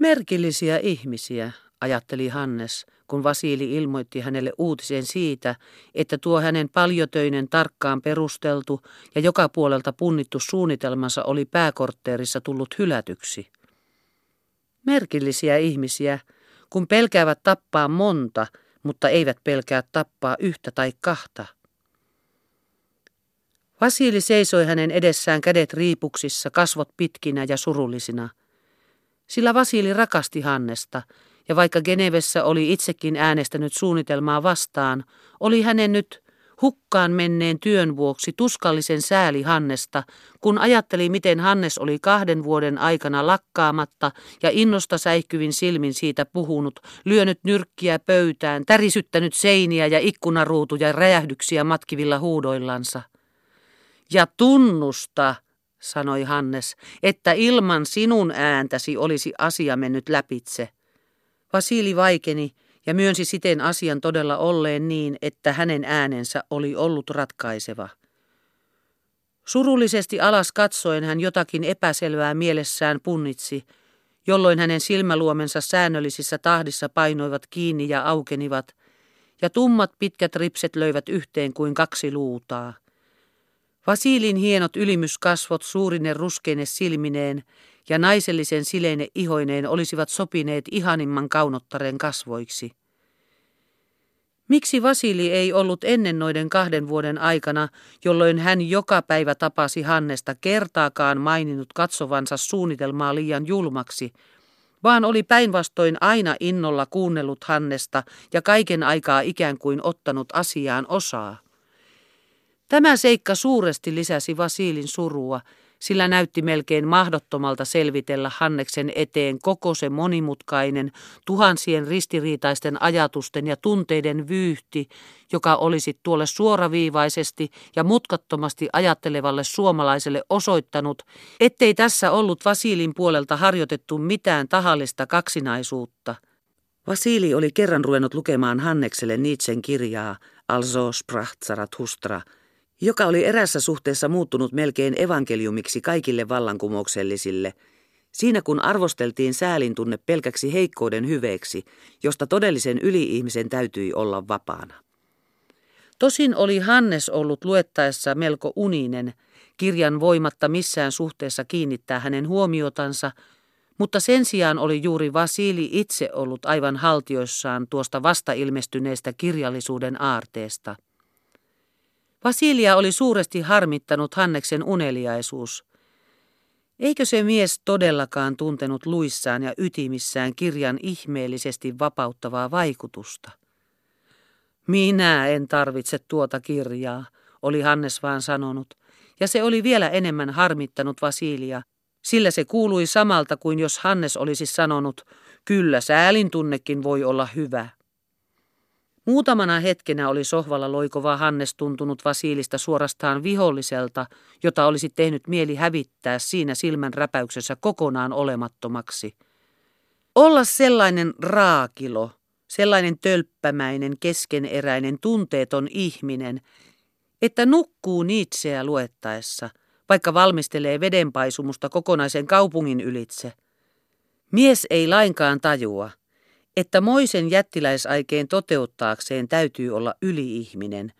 Merkillisiä ihmisiä, ajatteli Hannes, kun Vasili ilmoitti hänelle uutisen siitä, että tuo hänen paljotöinen tarkkaan perusteltu ja joka puolelta punnittu suunnitelmansa oli pääkortteerissa tullut hylätyksi. Merkillisiä ihmisiä, kun pelkäävät tappaa monta, mutta eivät pelkää tappaa yhtä tai kahta. Vasili seisoi hänen edessään kädet riipuksissa, kasvot pitkinä ja surullisina. Sillä Vasili rakasti Hannesta, ja vaikka Genevessä oli itsekin äänestänyt suunnitelmaa vastaan, oli hänen nyt hukkaan menneen työn vuoksi tuskallisen sääli Hannesta, kun ajatteli, miten Hannes oli kahden vuoden aikana lakkaamatta ja innosta säihkyvin silmin siitä puhunut, lyönyt nyrkkiä pöytään, tärisyttänyt seiniä ja ikkunaruutuja räjähdyksiä matkivilla huudoillansa. Ja tunnusta, sanoi Hannes, että ilman sinun ääntäsi olisi asia mennyt läpitse. Vasili vaikeni ja myönsi siten asian todella olleen niin, että hänen äänensä oli ollut ratkaiseva. Surullisesti alas katsoen hän jotakin epäselvää mielessään punnitsi, jolloin hänen silmäluomensa säännöllisissä tahdissa painoivat kiinni ja aukenivat, ja tummat pitkät ripset löivät yhteen kuin kaksi luutaa. Vasilin hienot ylimyskasvot suurine ruskeine silmineen ja naisellisen sileine ihoineen olisivat sopineet ihanimman kaunottaren kasvoiksi. Miksi Vasili ei ollut ennen noiden kahden vuoden aikana, jolloin hän joka päivä tapasi Hannesta kertaakaan maininnut katsovansa suunnitelmaa liian julmaksi, vaan oli päinvastoin aina innolla kuunnellut Hannesta ja kaiken aikaa ikään kuin ottanut asiaan osaa? Tämä seikka suuresti lisäsi Vasilin surua, sillä näytti melkein mahdottomalta selvitellä Hanneksen eteen koko se monimutkainen, tuhansien ristiriitaisten ajatusten ja tunteiden vyyhti, joka olisi tuolle suoraviivaisesti ja mutkattomasti ajattelevalle suomalaiselle osoittanut, ettei tässä ollut Vasilin puolelta harjoitettu mitään tahallista kaksinaisuutta. Vasili oli kerran ruvennut lukemaan Hannekselle Nietzschen kirjaa Also sprach Zarathustra – joka oli erässä suhteessa muuttunut melkein evankeliumiksi kaikille vallankumouksellisille, siinä kun arvosteltiin säälin tunne pelkäksi heikkouden hyveeksi, josta todellisen yli-ihmisen täytyi olla vapaana. Tosin oli Hannes ollut luettaessa melko uninen, kirjan voimatta missään suhteessa kiinnittää hänen huomiotansa, mutta sen sijaan oli juuri Vasili itse ollut aivan haltioissaan tuosta vasta ilmestyneestä kirjallisuuden aarteesta – Vasilia oli suuresti harmittanut Hanneksen uneliaisuus. Eikö se mies todellakaan tuntenut luissaan ja ytimissään kirjan ihmeellisesti vapauttavaa vaikutusta? Minä en tarvitse tuota kirjaa, oli Hannes vaan sanonut, ja se oli vielä enemmän harmittanut Vasilia, sillä se kuului samalta kuin jos Hannes olisi sanonut, kyllä säälin tunnekin voi olla hyvä. Muutamana hetkenä oli sohvalla loikova Hannes tuntunut Vasilista suorastaan viholliselta, jota olisi tehnyt mieli hävittää siinä silmän räpäyksessä kokonaan olemattomaksi. Olla sellainen raakilo, sellainen tölppämäinen, keskeneräinen, tunteeton ihminen, että nukkuu Nietzscheä luettaessa, vaikka valmistelee vedenpaisumusta kokonaisen kaupungin ylitse. Mies ei lainkaan tajua – että moisen jättiläisaikeen toteuttaakseen täytyy olla yliihminen,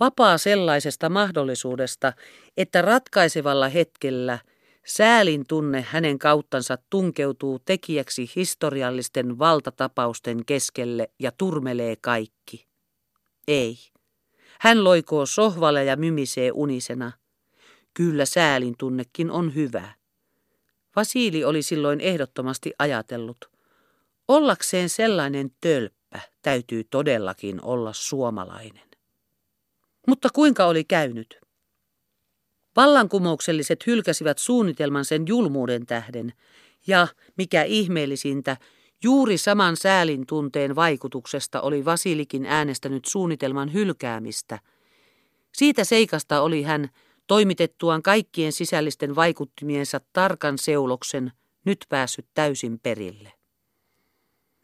vapaa sellaisesta mahdollisuudesta, että ratkaisevalla hetkellä säälin tunne hänen kauttansa tunkeutuu tekijäksi historiallisten valtatapausten keskelle ja turmelee kaikki. Ei. Hän loikoo sohvalle ja mymisee unisena. Kyllä säälin tunnekin on hyvä. Vasili oli silloin ehdottomasti ajatellut – Ollakseen sellainen tölppä täytyy todellakin olla suomalainen. Mutta kuinka oli käynyt? Vallankumoukselliset hylkäsivät suunnitelman sen julmuuden tähden, ja, mikä ihmeellisintä, juuri saman säälin tunteen vaikutuksesta oli Vasilikin äänestänyt suunnitelman hylkäämistä. Siitä seikasta oli hän, toimitettuaan kaikkien sisällisten vaikuttimiensa tarkan seuloksen, nyt päässyt täysin perille.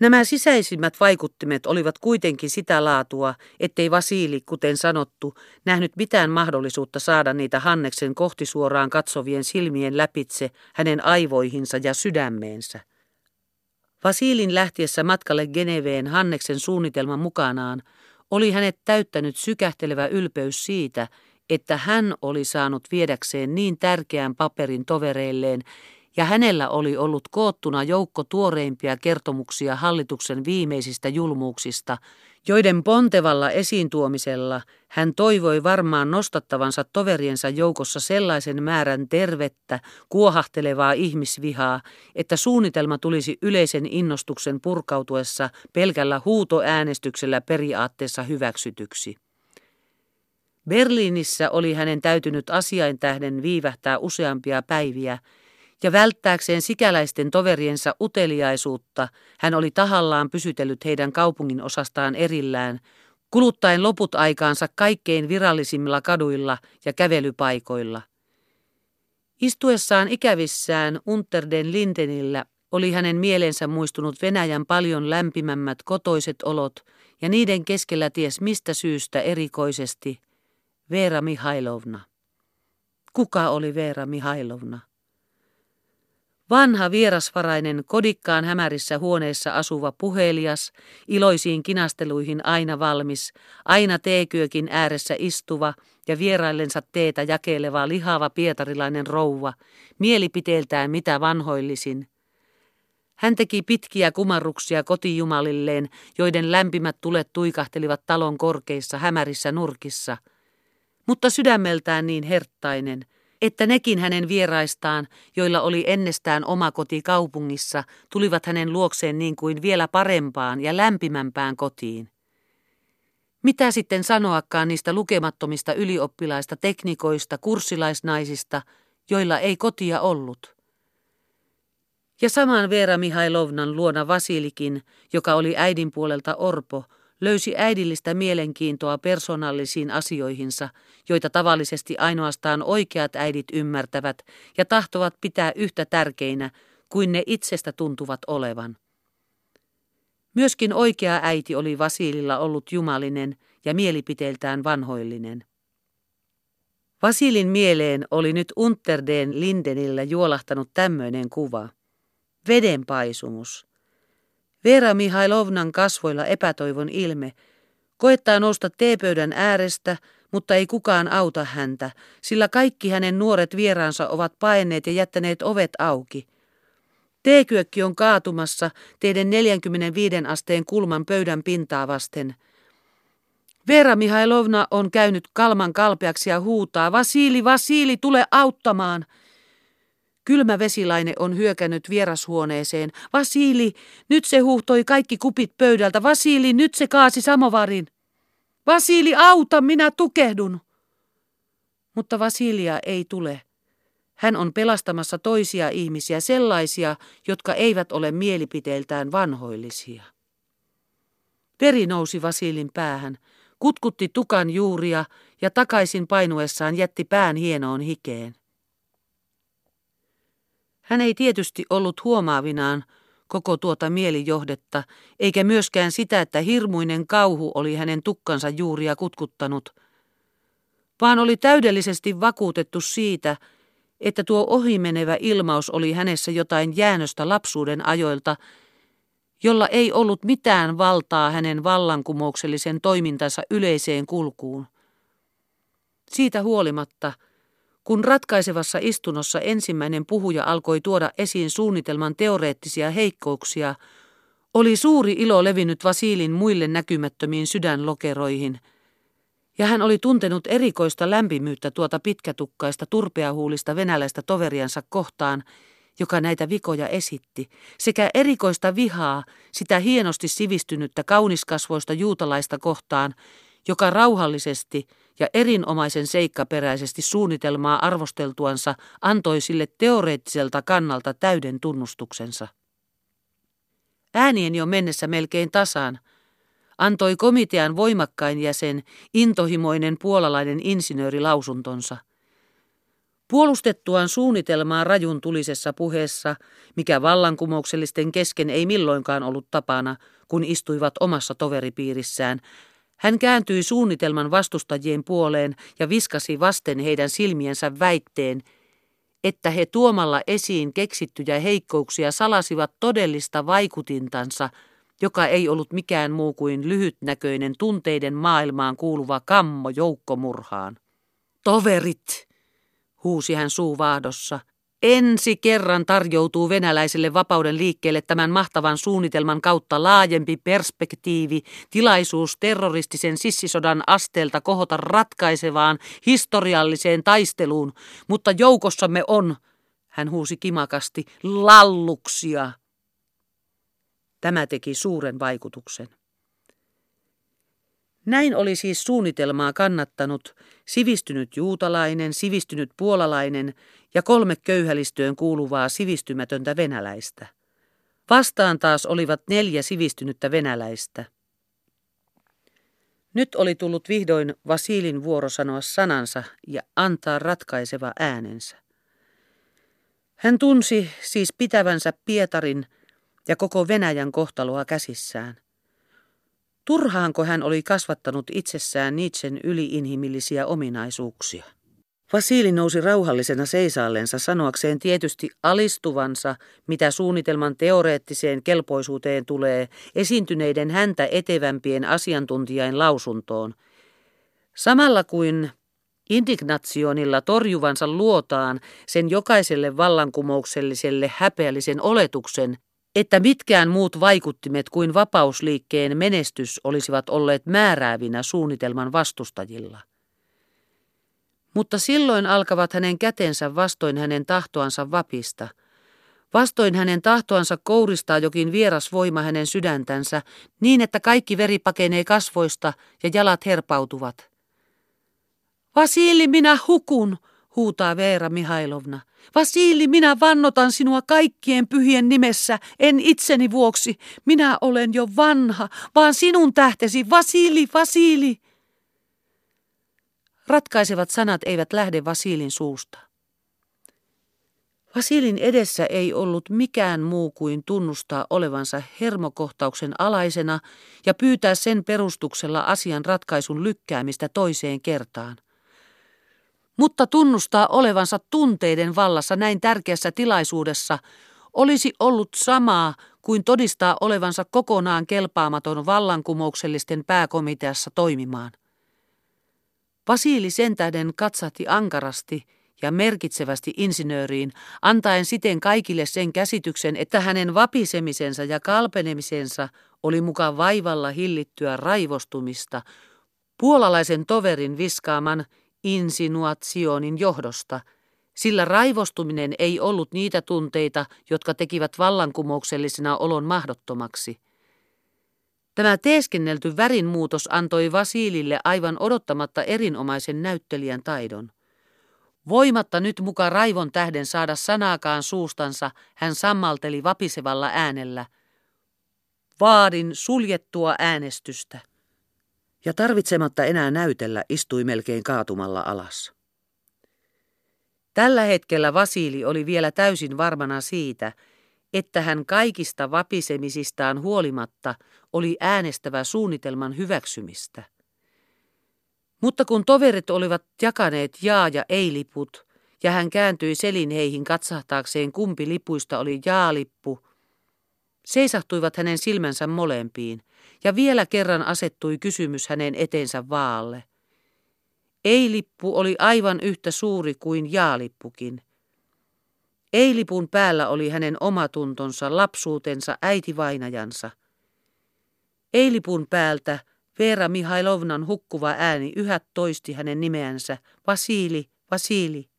Nämä sisäisimmät vaikuttimet olivat kuitenkin sitä laatua, ettei Vasili, kuten sanottu, nähnyt mitään mahdollisuutta saada niitä Hanneksen kohti suoraan katsovien silmien läpitse hänen aivoihinsa ja sydämeensä. Vasilin lähtiessä matkalle Geneveen Hanneksen suunnitelman mukanaan oli hänet täyttänyt sykähtelevä ylpeys siitä, että hän oli saanut viedäkseen niin tärkeän paperin tovereilleen, ja hänellä oli ollut koottuna joukko tuoreimpia kertomuksia hallituksen viimeisistä julmuuksista, joiden pontevalla esiintuomisella hän toivoi varmaan nostattavansa toveriensa joukossa sellaisen määrän tervettä, kuohahtelevaa ihmisvihaa, että suunnitelma tulisi yleisen innostuksen purkautuessa pelkällä huutoäänestyksellä periaatteessa hyväksytyksi. Berliinissä oli hänen täytynyt asiain tähden viivähtää useampia päiviä, ja välttääkseen sikäläisten toveriensa uteliaisuutta hän oli tahallaan pysytellyt heidän kaupungin osastaan erillään, kuluttaen loput aikaansa kaikkein virallisimmilla kaduilla ja kävelypaikoilla. Istuessaan ikävissään Unterden Lindenillä oli hänen mielensä muistunut Venäjän paljon lämpimämmät kotoiset olot ja niiden keskellä ties mistä syystä erikoisesti Veera Mihailovna. Kuka oli Veera Mihailovna? Vanha vierasvarainen kodikkaan hämärissä huoneessa asuva puhelias, iloisiin kinasteluihin aina valmis, aina teekyökin ääressä istuva ja vieraillensa teetä jakeleva lihava pietarilainen rouva, mielipiteeltään mitä vanhoillisin. Hän teki pitkiä kumarruksia kotijumalilleen, joiden lämpimät tulet tuikahtelivat talon korkeissa hämärissä nurkissa, mutta sydämeltään niin herttainen – että nekin hänen vieraistaan, joilla oli ennestään oma koti kaupungissa, tulivat hänen luokseen niin kuin vielä parempaan ja lämpimämpään kotiin. Mitä sitten sanoakaan niistä lukemattomista ylioppilaista, teknikoista, kurssilaisnaisista, joilla ei kotia ollut? Ja saman Veera Mihailovnan luona Vasilikin, joka oli äidin puolelta orpo, löysi äidillistä mielenkiintoa persoonallisiin asioihinsa, joita tavallisesti ainoastaan oikeat äidit ymmärtävät ja tahtovat pitää yhtä tärkeinä kuin ne itsestä tuntuvat olevan. Myöskin oikea äiti oli Vasililla ollut jumalinen ja mielipiteeltään vanhoillinen. Vasilin mieleen oli nyt Unterden Lindenillä juolahtanut tämmöinen kuva. Vedenpaisumus – Vera Mihailovnan kasvoilla epätoivon ilme. Koettaa nousta teepöydän äärestä, mutta ei kukaan auta häntä, sillä kaikki hänen nuoret vieraansa ovat paenneet ja jättäneet ovet auki. Teekyökki on kaatumassa teidän 45 asteen kulman pöydän pintaa vasten. Vera Mihailovna on käynyt kalman kalpeaksi ja huutaa, Vasili, Vasili, tule auttamaan! Kylmä vesilaine on hyökännyt vierashuoneeseen. Vasili, nyt se huuhtoi kaikki kupit pöydältä. Vasili, nyt se kaasi samovarin. Vasili, auta, minä tukehdun. Mutta Vasilia ei tule. Hän on pelastamassa toisia ihmisiä, sellaisia, jotka eivät ole mielipiteiltään vanhoillisia. Veri nousi Vasilin päähän, kutkutti tukan juuria ja takaisin painuessaan jätti pään hienoon hikeen. Hän ei tietysti ollut huomaavinaan koko tuota mielijohdetta, eikä myöskään sitä, että hirmuinen kauhu oli hänen tukkansa juuria kutkuttanut, vaan oli täydellisesti vakuutettu siitä, että tuo ohimenevä ilmaus oli hänessä jotain jäännöstä lapsuuden ajoilta, jolla ei ollut mitään valtaa hänen vallankumouksellisen toimintansa yleiseen kulkuun. Siitä huolimatta – kun ratkaisevassa istunnossa ensimmäinen puhuja alkoi tuoda esiin suunnitelman teoreettisia heikkouksia, oli suuri ilo levinnyt Vasilin muille näkymättömiin sydänlokeroihin, ja hän oli tuntenut erikoista lämpimyyttä tuota pitkätukkaista turpeahuulista venäläistä toveriansa kohtaan, joka näitä vikoja esitti, sekä erikoista vihaa sitä hienosti sivistynyttä kauniskasvoista juutalaista kohtaan, joka rauhallisesti ja erinomaisen seikkaperäisesti suunnitelmaa arvosteltuansa antoi sille teoreettiselta kannalta täyden tunnustuksensa. Äänien jo mennessä melkein tasaan antoi komitean voimakkain jäsen, intohimoinen puolalainen insinööri lausuntonsa. Puolustettuaan suunnitelmaa rajun tulisessa puheessa, mikä vallankumouksellisten kesken ei milloinkaan ollut tapana, kun istuivat omassa toveripiirissään, hän kääntyi suunnitelman vastustajien puoleen ja viskasi vasten heidän silmiensä väitteen, että he tuomalla esiin keksittyjä heikkouksia salasivat todellista vaikutintansa, joka ei ollut mikään muu kuin lyhytnäköinen tunteiden maailmaan kuuluva kammo joukkomurhaan. Toverit, huusi hän suuvaahdossa, Ensi kerran tarjoutuu venäläiselle vapauden liikkeelle tämän mahtavan suunnitelman kautta laajempi perspektiivi, tilaisuus terroristisen sissisodan asteelta kohota ratkaisevaan historialliseen taisteluun, mutta joukossamme on, hän huusi kimakasti, lalluksia. Tämä teki suuren vaikutuksen. Näin oli siis suunnitelmaa kannattanut sivistynyt juutalainen, sivistynyt puolalainen ja kolme köyhälistöön kuuluvaa sivistymätöntä venäläistä. Vastaan taas olivat neljä sivistynyttä venäläistä. Nyt oli tullut vihdoin Vasilin vuoro sanoa sanansa ja antaa ratkaiseva äänensä. Hän tunsi siis pitävänsä Pietarin ja koko Venäjän kohtaloa käsissään. Turhaanko hän oli kasvattanut itsessään Nietzschen yliinhimillisiä ominaisuuksia? Vasili nousi rauhallisena seisaallensa sanoakseen tietysti alistuvansa, mitä suunnitelman teoreettiseen kelpoisuuteen tulee, esiintyneiden häntä etevämpien asiantuntijain lausuntoon. Samalla kuin indignationilla torjuvansa luotaan sen jokaiselle vallankumoukselliselle häpeällisen oletuksen, että mitkään muut vaikuttimet kuin vapausliikkeen menestys olisivat olleet määräävinä suunnitelman vastustajilla. Mutta silloin alkavat hänen kätensä vastoin hänen tahtoansa vapista. Vastoin hänen tahtoansa kouristaa jokin vieras voima hänen sydäntänsä, niin että kaikki veri pakenee kasvoista ja jalat herpautuvat. Vasili, minä hukun, huutaa Veera Mihailovna. Vasili, minä vannotan sinua kaikkien pyhien nimessä, en itseni vuoksi. Minä olen jo vanha, vaan sinun tähtesi, Vasili, Vasili. Ratkaisevat sanat eivät lähde Vasilin suusta. Vasilin edessä ei ollut mikään muu kuin tunnustaa olevansa hermokohtauksen alaisena ja pyytää sen perustuksella asian ratkaisun lykkäämistä toiseen kertaan – mutta tunnustaa olevansa tunteiden vallassa näin tärkeässä tilaisuudessa olisi ollut samaa kuin todistaa olevansa kokonaan kelpaamaton vallankumouksellisten pääkomiteassa toimimaan. Vasili sen tähden katsahti ankarasti ja merkitsevästi insinööriin, antaen siten kaikille sen käsityksen, että hänen vapisemisensa ja kalpenemisensa oli mukaan vaivalla hillittyä raivostumista, puolalaisen toverin viskaaman insinuationin johdosta, sillä raivostuminen ei ollut niitä tunteita, jotka tekivät vallankumouksellisena olon mahdottomaksi. Tämä teeskennelty värinmuutos antoi Vasilille aivan odottamatta erinomaisen näyttelijän taidon. Voimatta nyt muka raivon tähden saada sanaakaan suustansa, hän sammalteli vapisevalla äänellä. Vaadin suljettua äänestystä ja tarvitsematta enää näytellä istui melkein kaatumalla alas. Tällä hetkellä Vasili oli vielä täysin varmana siitä, että hän kaikista vapisemisistaan huolimatta oli äänestävä suunnitelman hyväksymistä. Mutta kun toverit olivat jakaneet jaa- ja ei-liput, ja hän kääntyi selin heihin katsahtaakseen kumpi lipuista oli jaalippu, seisahtuivat hänen silmänsä molempiin, ja vielä kerran asettui kysymys hänen etensä vaalle. Ei-lippu oli aivan yhtä suuri kuin jaalippukin. Ei-lipun päällä oli hänen omatuntonsa, lapsuutensa, äitivainajansa. Ei-lipun päältä Veera Mihailovnan hukkuva ääni yhä toisti hänen nimeänsä, Vasili, Vasili.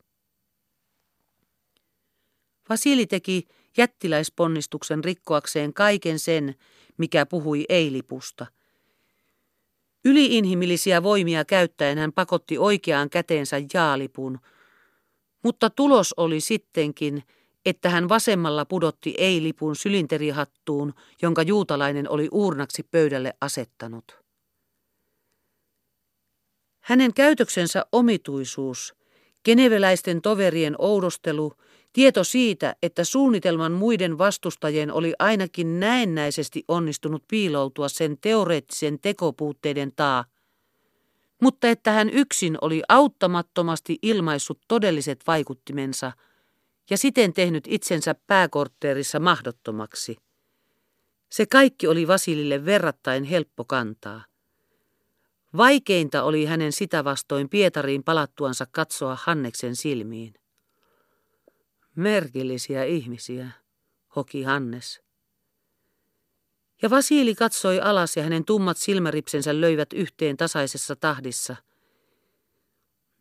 Vasili teki jättiläisponnistuksen rikkoakseen kaiken sen, mikä puhui eilipusta. Yliinhimillisiä voimia käyttäen hän pakotti oikeaan käteensä jaalipun, mutta tulos oli sittenkin, että hän vasemmalla pudotti ei-lipun sylinterihattuun, jonka juutalainen oli uurnaksi pöydälle asettanut. Hänen käytöksensä omituisuus, keneveläisten toverien oudostelu Tieto siitä, että suunnitelman muiden vastustajien oli ainakin näennäisesti onnistunut piiloutua sen teoreettisen tekopuutteiden taa, mutta että hän yksin oli auttamattomasti ilmaissut todelliset vaikuttimensa, ja siten tehnyt itsensä pääkortteerissa mahdottomaksi. Se kaikki oli Vasilille verrattain helppo kantaa. Vaikeinta oli hänen sitä vastoin Pietariin palattuansa katsoa Hanneksen silmiin. Merkillisiä ihmisiä, hoki Hannes. Ja Vasili katsoi alas ja hänen tummat silmäripsensä löivät yhteen tasaisessa tahdissa.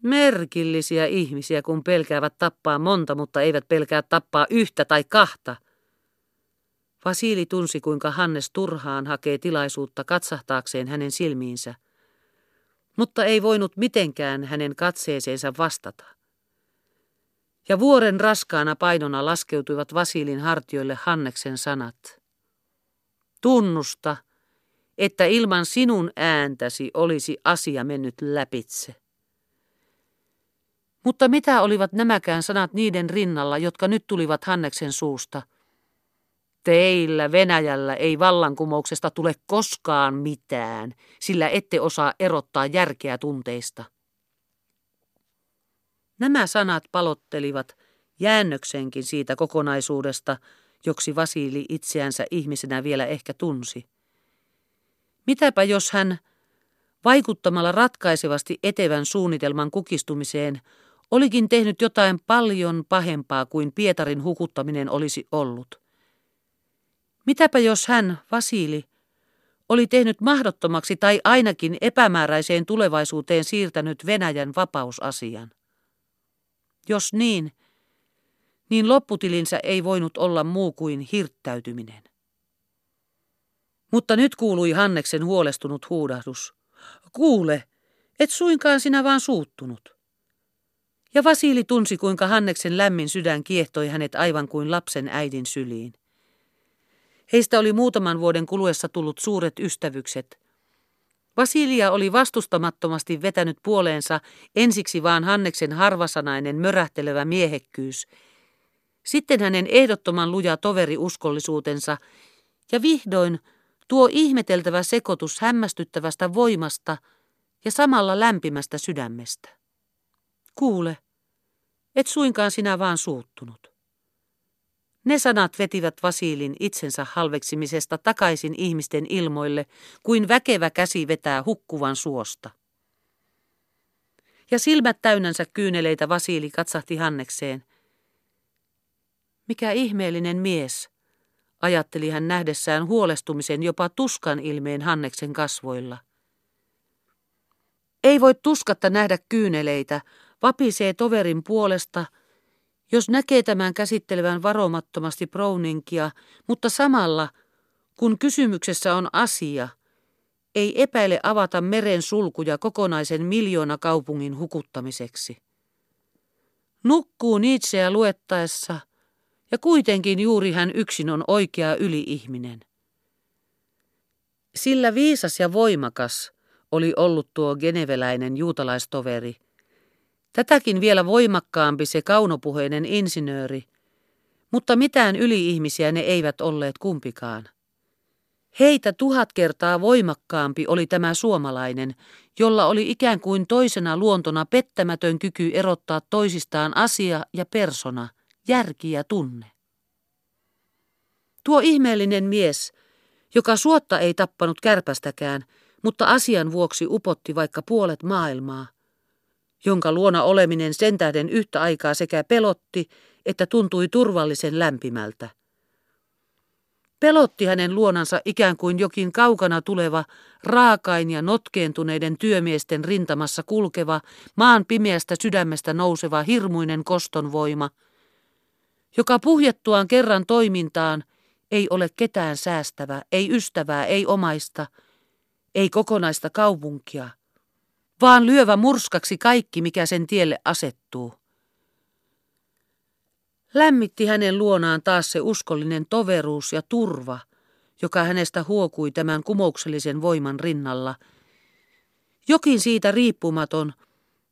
Merkillisiä ihmisiä, kun pelkäävät tappaa monta, mutta eivät pelkää tappaa yhtä tai kahta. Vasili tunsi, kuinka Hannes turhaan hakee tilaisuutta katsahtaakseen hänen silmiinsä, mutta ei voinut mitenkään hänen katseeseensa vastata. Ja vuoren raskaana painona laskeutuivat Vasilin hartioille Hanneksen sanat. Tunnusta, että ilman sinun ääntäsi olisi asia mennyt läpitse. Mutta mitä olivat nämäkään sanat niiden rinnalla, jotka nyt tulivat Hanneksen suusta? Teillä Venäjällä ei vallankumouksesta tule koskaan mitään, sillä ette osaa erottaa järkeä tunteista. Nämä sanat palottelivat jäännöksenkin siitä kokonaisuudesta, joksi Vasili itseänsä ihmisenä vielä ehkä tunsi. Mitäpä jos hän, vaikuttamalla ratkaisevasti etevän suunnitelman kukistumiseen, olikin tehnyt jotain paljon pahempaa kuin Pietarin hukuttaminen olisi ollut. Mitäpä jos hän, Vasili, oli tehnyt mahdottomaksi tai ainakin epämääräiseen tulevaisuuteen siirtänyt Venäjän vapausasian? Jos niin, niin lopputilinsä ei voinut olla muu kuin hirttäytyminen. Mutta nyt kuului Hanneksen huolestunut huudahdus. Kuule, et suinkaan sinä vaan suuttunut. Ja Vasili tunsi, kuinka Hanneksen lämmin sydän kiehtoi hänet aivan kuin lapsen äidin syliin. Heistä oli muutaman vuoden kuluessa tullut suuret ystävykset. Vasilia oli vastustamattomasti vetänyt puoleensa ensiksi vaan Hanneksen harvasanainen mörähtelevä miehekkyys – sitten hänen ehdottoman luja toveriuskollisuutensa ja vihdoin tuo ihmeteltävä sekoitus hämmästyttävästä voimasta ja samalla lämpimästä sydämestä. Kuule, et suinkaan sinä vaan suuttunut. Ne sanat vetivät Vasilin itsensä halveksimisesta takaisin ihmisten ilmoille, kuin väkevä käsi vetää hukkuvan suosta. Ja silmät täynnänsä kyyneleitä Vasili katsahti Hannekseen, mikä ihmeellinen mies, ajatteli hän nähdessään huolestumisen jopa tuskan ilmeen Hanneksen kasvoilla. Ei voi tuskatta nähdä kyyneleitä, vapisee toverin puolesta, jos näkee tämän käsittelevän varomattomasti Browningia, mutta samalla, kun kysymyksessä on asia, ei epäile avata meren sulkuja kokonaisen miljoona kaupungin hukuttamiseksi. Nukkuu Nietzscheä luettaessa – ja kuitenkin juuri hän yksin on oikea yliihminen. Sillä viisas ja voimakas oli ollut tuo geneveläinen juutalaistoveri. Tätäkin vielä voimakkaampi se kaunopuheinen insinööri, mutta mitään yliihmisiä ne eivät olleet kumpikaan. Heitä tuhat kertaa voimakkaampi oli tämä suomalainen, jolla oli ikään kuin toisena luontona pettämätön kyky erottaa toisistaan asia ja persona – järki ja tunne. Tuo ihmeellinen mies, joka suotta ei tappanut kärpästäkään, mutta asian vuoksi upotti vaikka puolet maailmaa, jonka luona oleminen sen tähden yhtä aikaa sekä pelotti, että tuntui turvallisen lämpimältä. Pelotti hänen luonansa ikään kuin jokin kaukana tuleva, raakain ja notkeentuneiden työmiesten rintamassa kulkeva, maan pimeästä sydämestä nouseva hirmuinen kostonvoima – joka puhjettuaan kerran toimintaan ei ole ketään säästävä, ei ystävää, ei omaista, ei kokonaista kaupunkia, vaan lyövä murskaksi kaikki, mikä sen tielle asettuu. Lämmitti hänen luonaan taas se uskollinen toveruus ja turva, joka hänestä huokui tämän kumouksellisen voiman rinnalla. Jokin siitä riippumaton,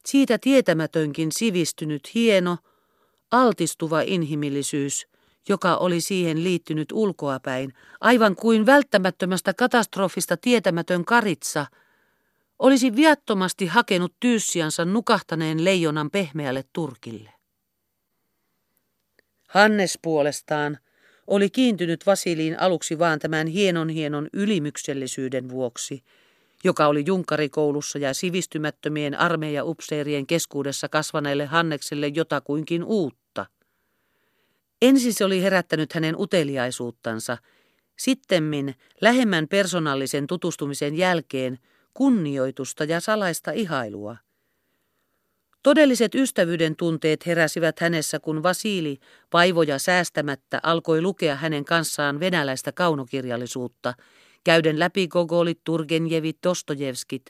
siitä tietämätönkin sivistynyt hieno – altistuva inhimillisyys, joka oli siihen liittynyt ulkoapäin, aivan kuin välttämättömästä katastrofista tietämätön karitsa, olisi viattomasti hakenut tyyssiansa nukahtaneen leijonan pehmeälle turkille. Hannes puolestaan oli kiintynyt Vasiliin aluksi vaan tämän hienon hienon ylimyksellisyyden vuoksi, joka oli junkarikoulussa ja sivistymättömien armeijaupseerien keskuudessa kasvaneelle Hannekselle jotakuinkin uutta. Ensin se oli herättänyt hänen uteliaisuuttansa, sittemmin lähemmän persoonallisen tutustumisen jälkeen kunnioitusta ja salaista ihailua. Todelliset ystävyyden tunteet heräsivät hänessä, kun Vasili, vaivoja säästämättä, alkoi lukea hänen kanssaan venäläistä kaunokirjallisuutta, käyden läpi Gogolit, Turgenjevit, Dostojevskit,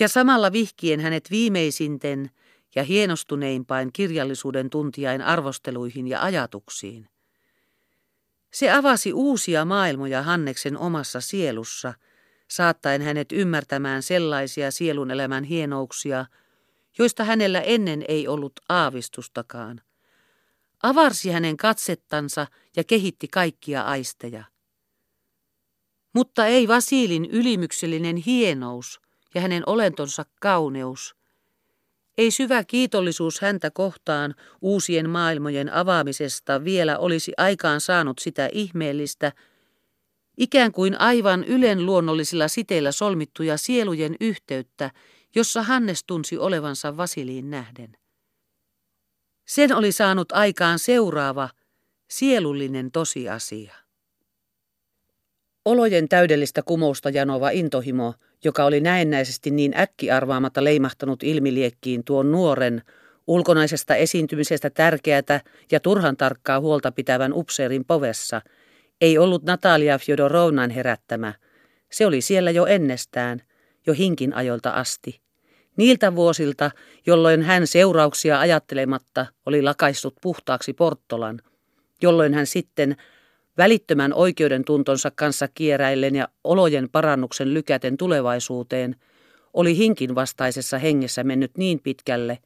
ja samalla vihkien hänet viimeisinten ja hienostuneimpain kirjallisuuden tuntiain arvosteluihin ja ajatuksiin. Se avasi uusia maailmoja Hanneksen omassa sielussa, saattaen hänet ymmärtämään sellaisia sielun elämän hienouksia, joista hänellä ennen ei ollut aavistustakaan. Avarsi hänen katsettansa ja kehitti kaikkia aisteja. Mutta ei Vasilin ylimyksellinen hienous ja hänen olentonsa kauneus, ei syvä kiitollisuus häntä kohtaan uusien maailmojen avaamisesta vielä olisi aikaan saanut sitä ihmeellistä, ikään kuin aivan ylen luonnollisilla siteillä solmittuja sielujen yhteyttä, jossa Hannes tunsi olevansa Vasiliin nähden. Sen oli saanut aikaan seuraava, sielullinen tosiasia. Olojen täydellistä kumousta janova intohimo, joka oli näennäisesti niin äkkiarvaamatta leimahtanut ilmiliekkiin tuon nuoren, ulkonaisesta esiintymisestä tärkeätä ja turhan tarkkaa huolta pitävän upseerin povessa, ei ollut Natalia Fjodorovnan herättämä. Se oli siellä jo ennestään, jo hinkin ajoilta asti. Niiltä vuosilta, jolloin hän seurauksia ajattelematta oli lakaissut puhtaaksi Porttolan, jolloin hän sitten välittömän oikeuden tuntonsa kanssa kieräillen ja olojen parannuksen lykäten tulevaisuuteen, oli hinkin vastaisessa hengessä mennyt niin pitkälle,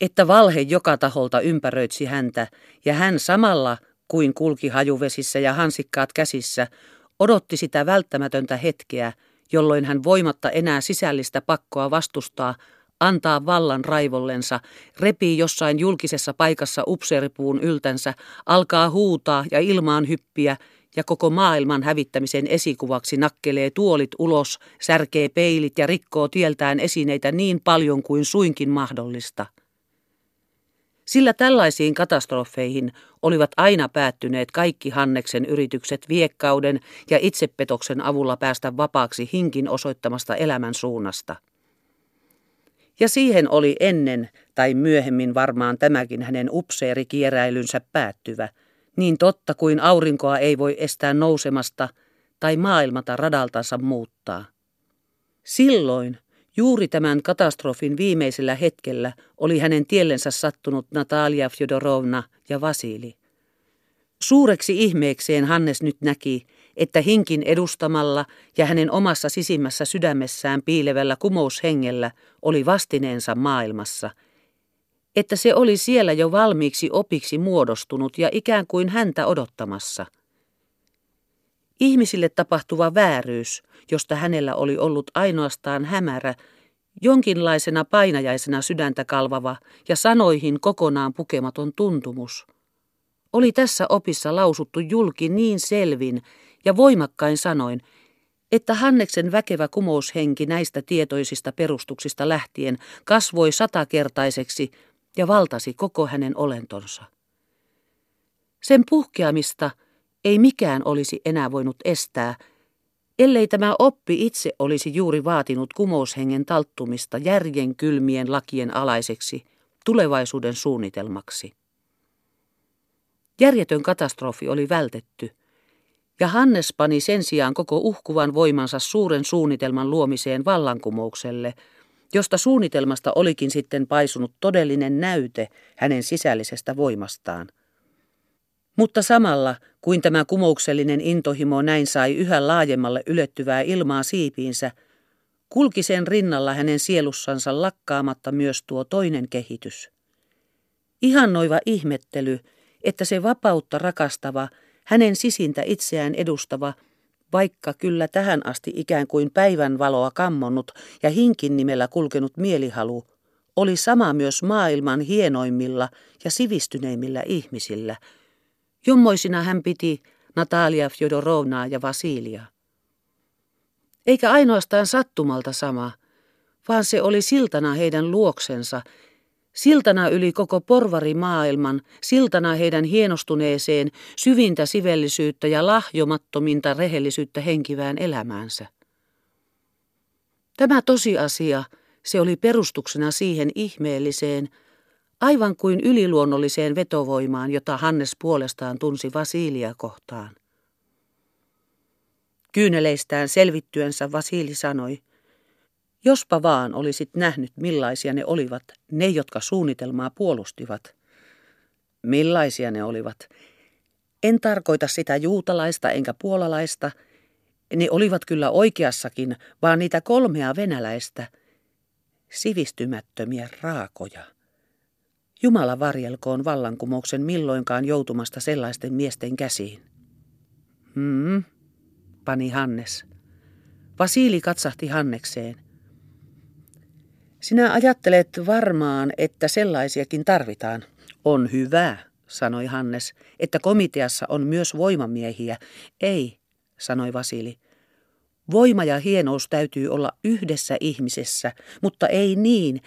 että valhe joka taholta ympäröitsi häntä, ja hän samalla kuin kulki hajuvesissä ja hansikkaat käsissä, odotti sitä välttämätöntä hetkeä, jolloin hän voimatta enää sisällistä pakkoa vastustaa, antaa vallan raivollensa, repii jossain julkisessa paikassa upseeripuun yltänsä, alkaa huutaa ja ilmaan hyppiä ja koko maailman hävittämisen esikuvaksi nakkelee tuolit ulos, särkee peilit ja rikkoo tieltään esineitä niin paljon kuin suinkin mahdollista. Sillä tällaisiin katastrofeihin olivat aina päättyneet kaikki Hanneksen yritykset viekkauden ja itsepetoksen avulla päästä vapaaksi hinkin osoittamasta elämän suunnasta. Ja siihen oli ennen tai myöhemmin varmaan tämäkin hänen upseerikieräilynsä päättyvä, niin totta kuin aurinkoa ei voi estää nousemasta tai maailmata radaltansa muuttaa. Silloin, juuri tämän katastrofin viimeisellä hetkellä, oli hänen tiellensä sattunut Natalia Fjodorovna ja Vasili. Suureksi ihmeekseen Hannes nyt näki, että hinkin edustamalla ja hänen omassa sisimmässä sydämessään piilevällä kumoushengellä oli vastineensa maailmassa, että se oli siellä jo valmiiksi opiksi muodostunut ja ikään kuin häntä odottamassa. Ihmisille tapahtuva vääryys, josta hänellä oli ollut ainoastaan hämärä, jonkinlaisena painajaisena sydäntä kalvava ja sanoihin kokonaan pukematon tuntumus, oli tässä opissa lausuttu julki niin selvin, ja voimakkain sanoin, että Hanneksen väkevä kumoushenki näistä tietoisista perustuksista lähtien kasvoi satakertaiseksi ja valtasi koko hänen olentonsa. Sen puhkeamista ei mikään olisi enää voinut estää, ellei tämä oppi itse olisi juuri vaatinut kumoushengen talttumista järjen kylmien lakien alaiseksi tulevaisuuden suunnitelmaksi. Järjetön katastrofi oli vältetty – ja Hannes pani sen sijaan koko uhkuvan voimansa suuren suunnitelman luomiseen vallankumoukselle, josta suunnitelmasta olikin sitten paisunut todellinen näyte hänen sisällisestä voimastaan. Mutta samalla, kuin tämä kumouksellinen intohimo näin sai yhä laajemmalle ylettyvää ilmaa siipiinsä, kulki sen rinnalla hänen sielussansa lakkaamatta myös tuo toinen kehitys. Ihannoiva ihmettely, että se vapautta rakastava – hänen sisintä itseään edustava, vaikka kyllä tähän asti ikään kuin päivän valoa kammonnut ja hinkin nimellä kulkenut mielihalu, oli sama myös maailman hienoimmilla ja sivistyneimmillä ihmisillä, Jommoisina hän piti Natalia Fjodorovnaa ja Vasilia. Eikä ainoastaan sattumalta sama, vaan se oli siltana heidän luoksensa, siltana yli koko porvarimaailman, siltana heidän hienostuneeseen, syvintä sivellisyyttä ja lahjomattominta rehellisyyttä henkivään elämäänsä. Tämä tosiasia, se oli perustuksena siihen ihmeelliseen, aivan kuin yliluonnolliseen vetovoimaan, jota Hannes puolestaan tunsi Vasilia kohtaan. Kyyneleistään selvittyensä Vasili sanoi, jospa vaan olisit nähnyt millaisia ne olivat, ne jotka suunnitelmaa puolustivat. Millaisia ne olivat? En tarkoita sitä juutalaista enkä puolalaista, ne olivat kyllä oikeassakin, vaan niitä kolmea venäläistä, sivistymättömiä raakoja. Jumala varjelkoon vallankumouksen milloinkaan joutumasta sellaisten miesten käsiin. Hmm, pani Hannes. Vasili katsahti Hannekseen. Sinä ajattelet varmaan, että sellaisiakin tarvitaan. On hyvä, sanoi Hannes, että komiteassa on myös voimamiehiä. Ei, sanoi Vasili. Voima ja hienous täytyy olla yhdessä ihmisessä, mutta ei niin,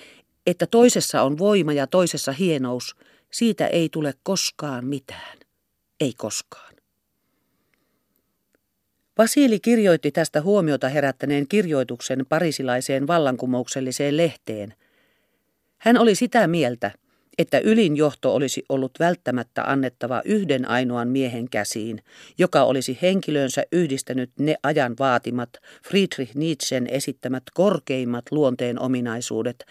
että toisessa on voima ja toisessa hienous. Siitä ei tule koskaan mitään. Ei koskaan. Vasili kirjoitti tästä huomiota herättäneen kirjoituksen parisilaiseen vallankumoukselliseen lehteen. Hän oli sitä mieltä, että ylin johto olisi ollut välttämättä annettava yhden ainoan miehen käsiin, joka olisi henkilönsä yhdistänyt ne ajan vaatimat Friedrich Nietzschen esittämät korkeimmat luonteen ominaisuudet,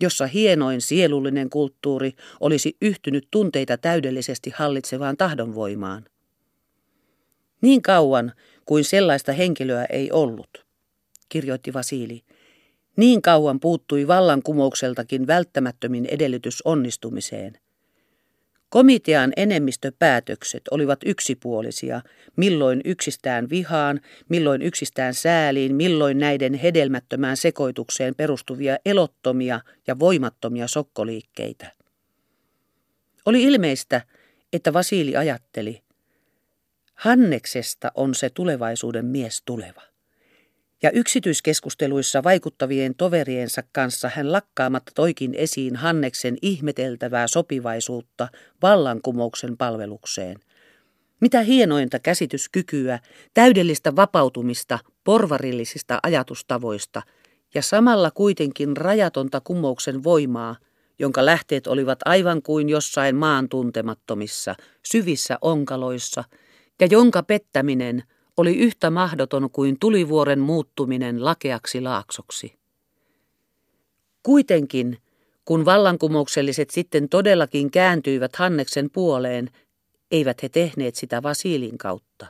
jossa hienoin sielullinen kulttuuri olisi yhtynyt tunteita täydellisesti hallitsevaan tahdonvoimaan. Niin kauan kuin sellaista henkilöä ei ollut, kirjoitti Vasili, niin kauan puuttui vallankumoukseltakin välttämättömin edellytys onnistumiseen. Komitean enemmistöpäätökset olivat yksipuolisia, milloin yksistään vihaan, milloin yksistään sääliin, milloin näiden hedelmättömään sekoitukseen perustuvia elottomia ja voimattomia sokkoliikkeitä. Oli ilmeistä, että Vasili ajatteli, Hanneksesta on se tulevaisuuden mies tuleva ja yksityiskeskusteluissa vaikuttavien toveriensa kanssa hän lakkaamatta toikin esiin Hanneksen ihmeteltävää sopivaisuutta vallankumouksen palvelukseen. Mitä hienointa käsityskykyä, täydellistä vapautumista porvarillisista ajatustavoista ja samalla kuitenkin rajatonta kumouksen voimaa, jonka lähteet olivat aivan kuin jossain maan tuntemattomissa, syvissä onkaloissa, ja jonka pettäminen – oli yhtä mahdoton kuin tulivuoren muuttuminen lakeaksi laaksoksi. Kuitenkin, kun vallankumoukselliset sitten todellakin kääntyivät Hanneksen puoleen, eivät he tehneet sitä Vasilin kautta.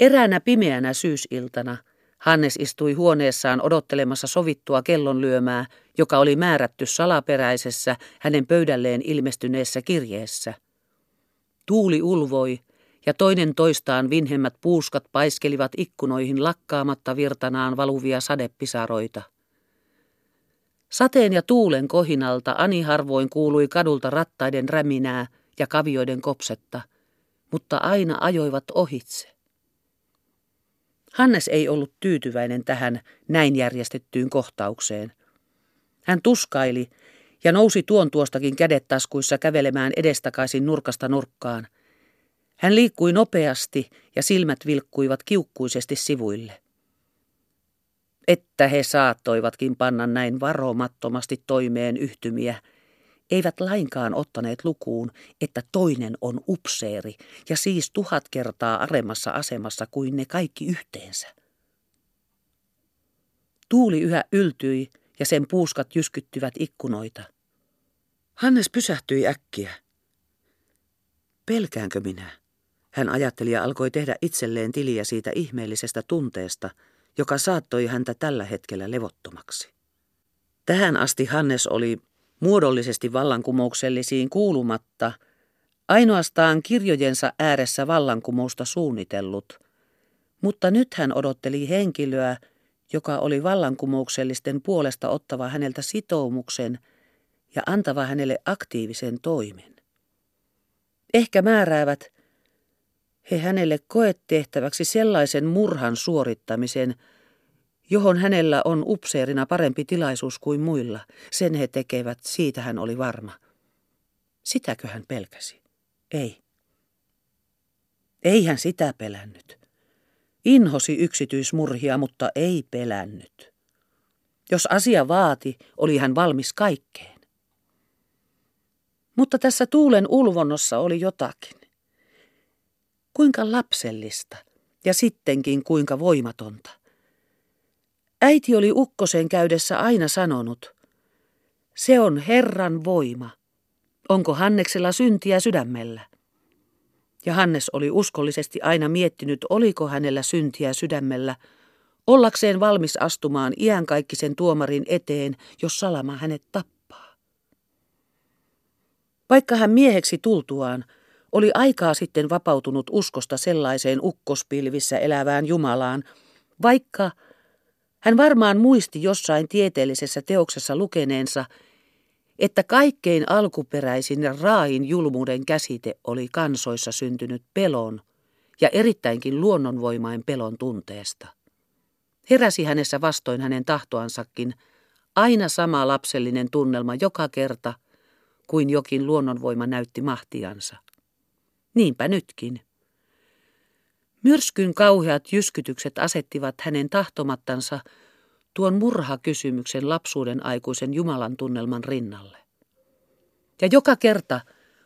Eräänä pimeänä syysiltana Hannes istui huoneessaan odottelemassa sovittua kellonlyömää, joka oli määrätty salaperäisessä hänen pöydälleen ilmestyneessä kirjeessä. Tuuli ulvoi, ja toinen toistaan vinhemmät puuskat paiskelivat ikkunoihin lakkaamatta virtanaan valuvia sadepisaroita. Sateen ja tuulen kohinalta Ani harvoin kuului kadulta rattaiden räminää ja kavioiden kopsetta, mutta aina ajoivat ohitse. Hannes ei ollut tyytyväinen tähän näin järjestettyyn kohtaukseen. Hän tuskaili ja nousi tuon tuostakin kädet taskuissa kävelemään edestakaisin nurkasta nurkkaan – hän liikkui nopeasti ja silmät vilkkuivat kiukkuisesti sivuille. Että he saattoivatkin panna näin varomattomasti toimeen yhtymiä, eivät lainkaan ottaneet lukuun, että toinen on upseeri ja siis tuhat kertaa aremmassa asemassa kuin ne kaikki yhteensä. Tuuli yhä yltyi ja sen puuskat jyskyttyvät ikkunoita. Hannes pysähtyi äkkiä. Pelkäänkö minä? Hän ajatteli ja alkoi tehdä itselleen tiliä siitä ihmeellisestä tunteesta, joka saattoi häntä tällä hetkellä levottomaksi. Tähän asti Hannes oli muodollisesti vallankumouksellisiin kuulumatta, ainoastaan kirjojensa ääressä vallankumousta suunnitellut, mutta nyt hän odotteli henkilöä, joka oli vallankumouksellisten puolesta ottava häneltä sitoumuksen ja antava hänelle aktiivisen toimen. Ehkä määräävät he hänelle koetehtäväksi sellaisen murhan suorittamisen, johon hänellä on upseerina parempi tilaisuus kuin muilla. Sen he tekevät, siitä hän oli varma. Sitäkö hän pelkäsi? Ei. Ei hän sitä pelännyt. Inhosi yksityismurhia, mutta ei pelännyt. Jos asia vaati, oli hän valmis kaikkeen. Mutta tässä tuulen ulvonnossa oli jotakin. Kuinka lapsellista ja sittenkin kuinka voimatonta. Äiti oli ukkosen käydessä aina sanonut, se on Herran voima. Onko Hanneksella syntiä sydämellä? Ja Hannes oli uskollisesti aina miettinyt, oliko hänellä syntiä sydämellä, ollakseen valmis astumaan iänkaikkisen tuomarin eteen, jos salama hänet tappaa. Vaikka hän mieheksi tultuaan oli aikaa sitten vapautunut uskosta sellaiseen ukkospilvissä elävään Jumalaan, vaikka hän varmaan muisti jossain tieteellisessä teoksessa lukeneensa, että kaikkein alkuperäisin raain julmuuden käsite oli kansoissa syntynyt pelon ja erittäinkin luonnonvoimain pelon tunteesta. Heräsi hänessä vastoin hänen tahtoansakin aina sama lapsellinen tunnelma joka kerta, kuin jokin luonnonvoima näytti mahtiansa. Niinpä nytkin. Myrskyn kauheat jyskytykset asettivat hänen tahtomattansa tuon murhakysymyksen lapsuuden aikuisen Jumalan tunnelman rinnalle. Ja joka kerta,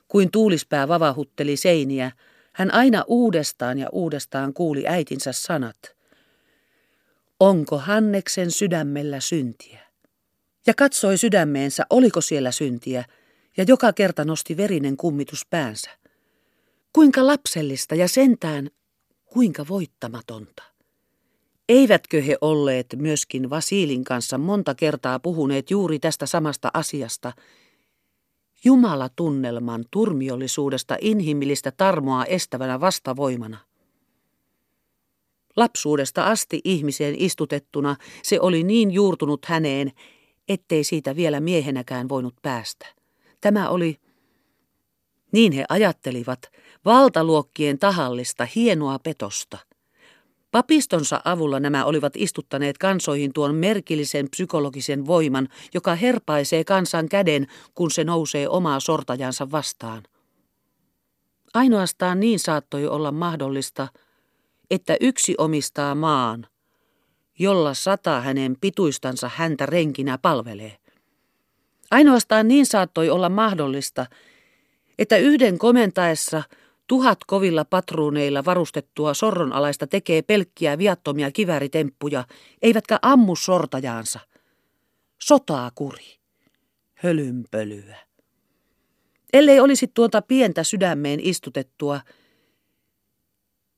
kuin tuulispää vavahutteli seiniä, hän aina uudestaan ja uudestaan kuuli äitinsä sanat. Onko Hanneksen sydämellä syntiä? Ja katsoi sydämeensä, oliko siellä syntiä, ja joka kerta nosti verinen kummitus päänsä. Kuinka lapsellista ja sentään kuinka voittamatonta. Eivätkö he olleet myöskin Vasilin kanssa monta kertaa puhuneet juuri tästä samasta asiasta, Jumala-tunnelman turmiollisuudesta inhimillistä tarmoa estävänä vastavoimana? Lapsuudesta asti ihmiseen istutettuna se oli niin juurtunut häneen, ettei siitä vielä miehenäkään voinut päästä. Tämä oli, niin he ajattelivat, valtaluokkien tahallista hienoa petosta. Papistonsa avulla nämä olivat istuttaneet kansoihin tuon merkillisen psykologisen voiman, joka herpaisee kansan käden, kun se nousee omaa sortajansa vastaan. Ainoastaan niin saattoi olla mahdollista, että yksi omistaa maan, jolla sata hänen pituistansa häntä renkinä palvelee. Ainoastaan niin saattoi olla mahdollista, että yhden komentaessa tuhat kovilla patruuneilla varustettua sorronalaista tekee pelkkiä viattomia kiväritemppuja, eivätkä ammu sortajaansa. Sotaa kuri. Hölynpölyä. Ellei olisi tuota pientä sydämeen istutettua,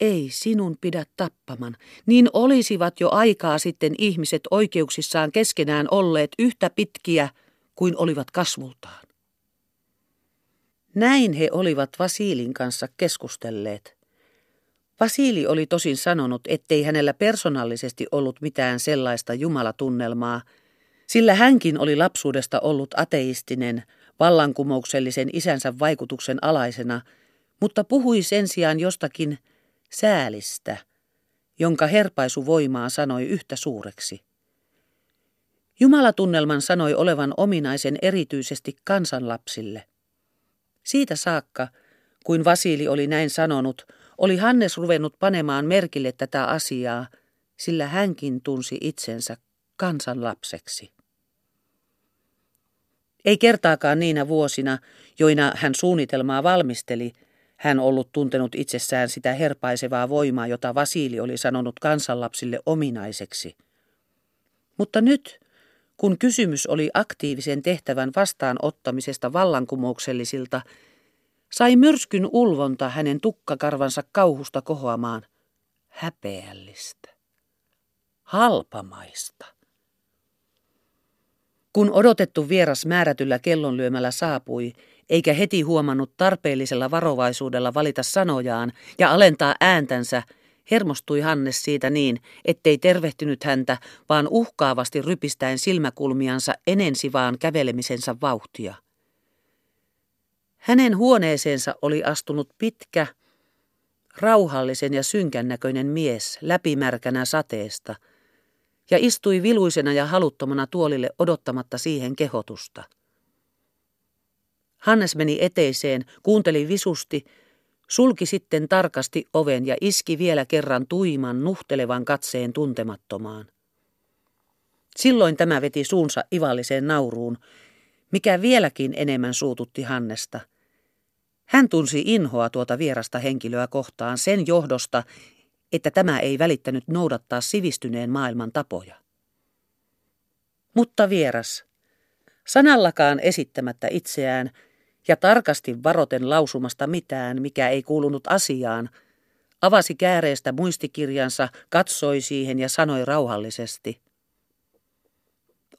ei sinun pidä tappaman, niin olisivat jo aikaa sitten ihmiset oikeuksissaan keskenään olleet yhtä pitkiä kuin olivat kasvultaan. Näin he olivat Vasilin kanssa keskustelleet. Vasili oli tosin sanonut, ettei hänellä persoonallisesti ollut mitään sellaista jumalatunnelmaa, sillä hänkin oli lapsuudesta ollut ateistinen, vallankumouksellisen isänsä vaikutuksen alaisena, mutta puhui sen sijaan jostakin säälistä, jonka herpaisuvoimaa sanoi yhtä suureksi. Jumalatunnelman sanoi olevan ominaisen erityisesti kansanlapsille. Siitä saakka, kuin Vasili oli näin sanonut, oli Hannes ruvennut panemaan merkille tätä asiaa, sillä hänkin tunsi itsensä kansanlapseksi. Ei kertaakaan niinä vuosina, joina hän suunnitelmaa valmisteli, hän ollut tuntenut itsessään sitä herpaisevaa voimaa, jota Vasili oli sanonut kansanlapsille ominaiseksi. Mutta nyt, kun kysymys oli aktiivisen tehtävän vastaanottamisesta vallankumouksellisilta, sai myrskyn ulvonta hänen tukkakarvansa kauhusta kohoamaan. Häpeällistä. Halpamaista. Kun odotettu vieras määrätyllä kellonlyömällä saapui, eikä heti huomannut tarpeellisella varovaisuudella valita sanojaan ja alentaa ääntänsä, Hermostui Hannes siitä niin, ettei tervehtynyt häntä, vaan uhkaavasti rypistäen silmäkulmiansa enensi vaan kävelemisensä vauhtia. Hänen huoneeseensa oli astunut pitkä, rauhallisen ja synkän näköinen mies läpimärkänä sateesta ja istui viluisena ja haluttomana tuolille odottamatta siihen kehotusta. Hannes meni eteiseen, kuunteli visusti, sulki sitten tarkasti oven ja iski vielä kerran tuiman, nuhtelevan katseen tuntemattomaan. Silloin tämä veti suunsa ivalliseen nauruun, mikä vieläkin enemmän suututti Hannesta. Hän tunsi inhoa tuota vierasta henkilöä kohtaan sen johdosta, että tämä ei välittänyt noudattaa sivistyneen maailman tapoja. Mutta vieras, sanallakaan esittämättä itseään ja tarkasti varoten lausumasta mitään, mikä ei kuulunut asiaan, avasi kääreestä muistikirjansa, katsoi siihen ja sanoi rauhallisesti –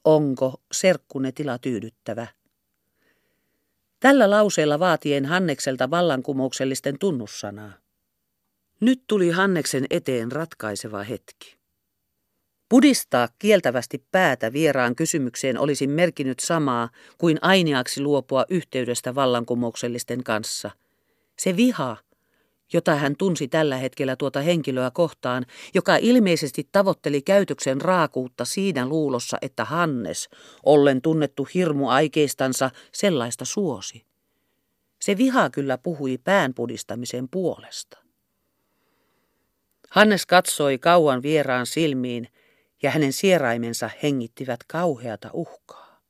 Onko serkkune tila tyydyttävä? Tällä lauseella vaatien Hannekselta vallankumouksellisten tunnussanaa. Nyt tuli Hanneksen eteen ratkaiseva hetki. Pudistaa kieltävästi päätä vieraan kysymykseen olisi merkinnyt samaa kuin ainiaksi luopua yhteydestä vallankumouksellisten kanssa. Se viha, jota hän tunsi tällä hetkellä tuota henkilöä kohtaan, joka ilmeisesti tavoitteli käytöksen raakuutta siinä luulossa, että Hannes, ollen tunnettu hirmu aikeistansa, sellaista suosi. Se viha kyllä puhui pään pudistamisen puolesta. Hannes katsoi kauan vieraan silmiin ja hänen sieraimensa hengittivät kauheata uhkaa.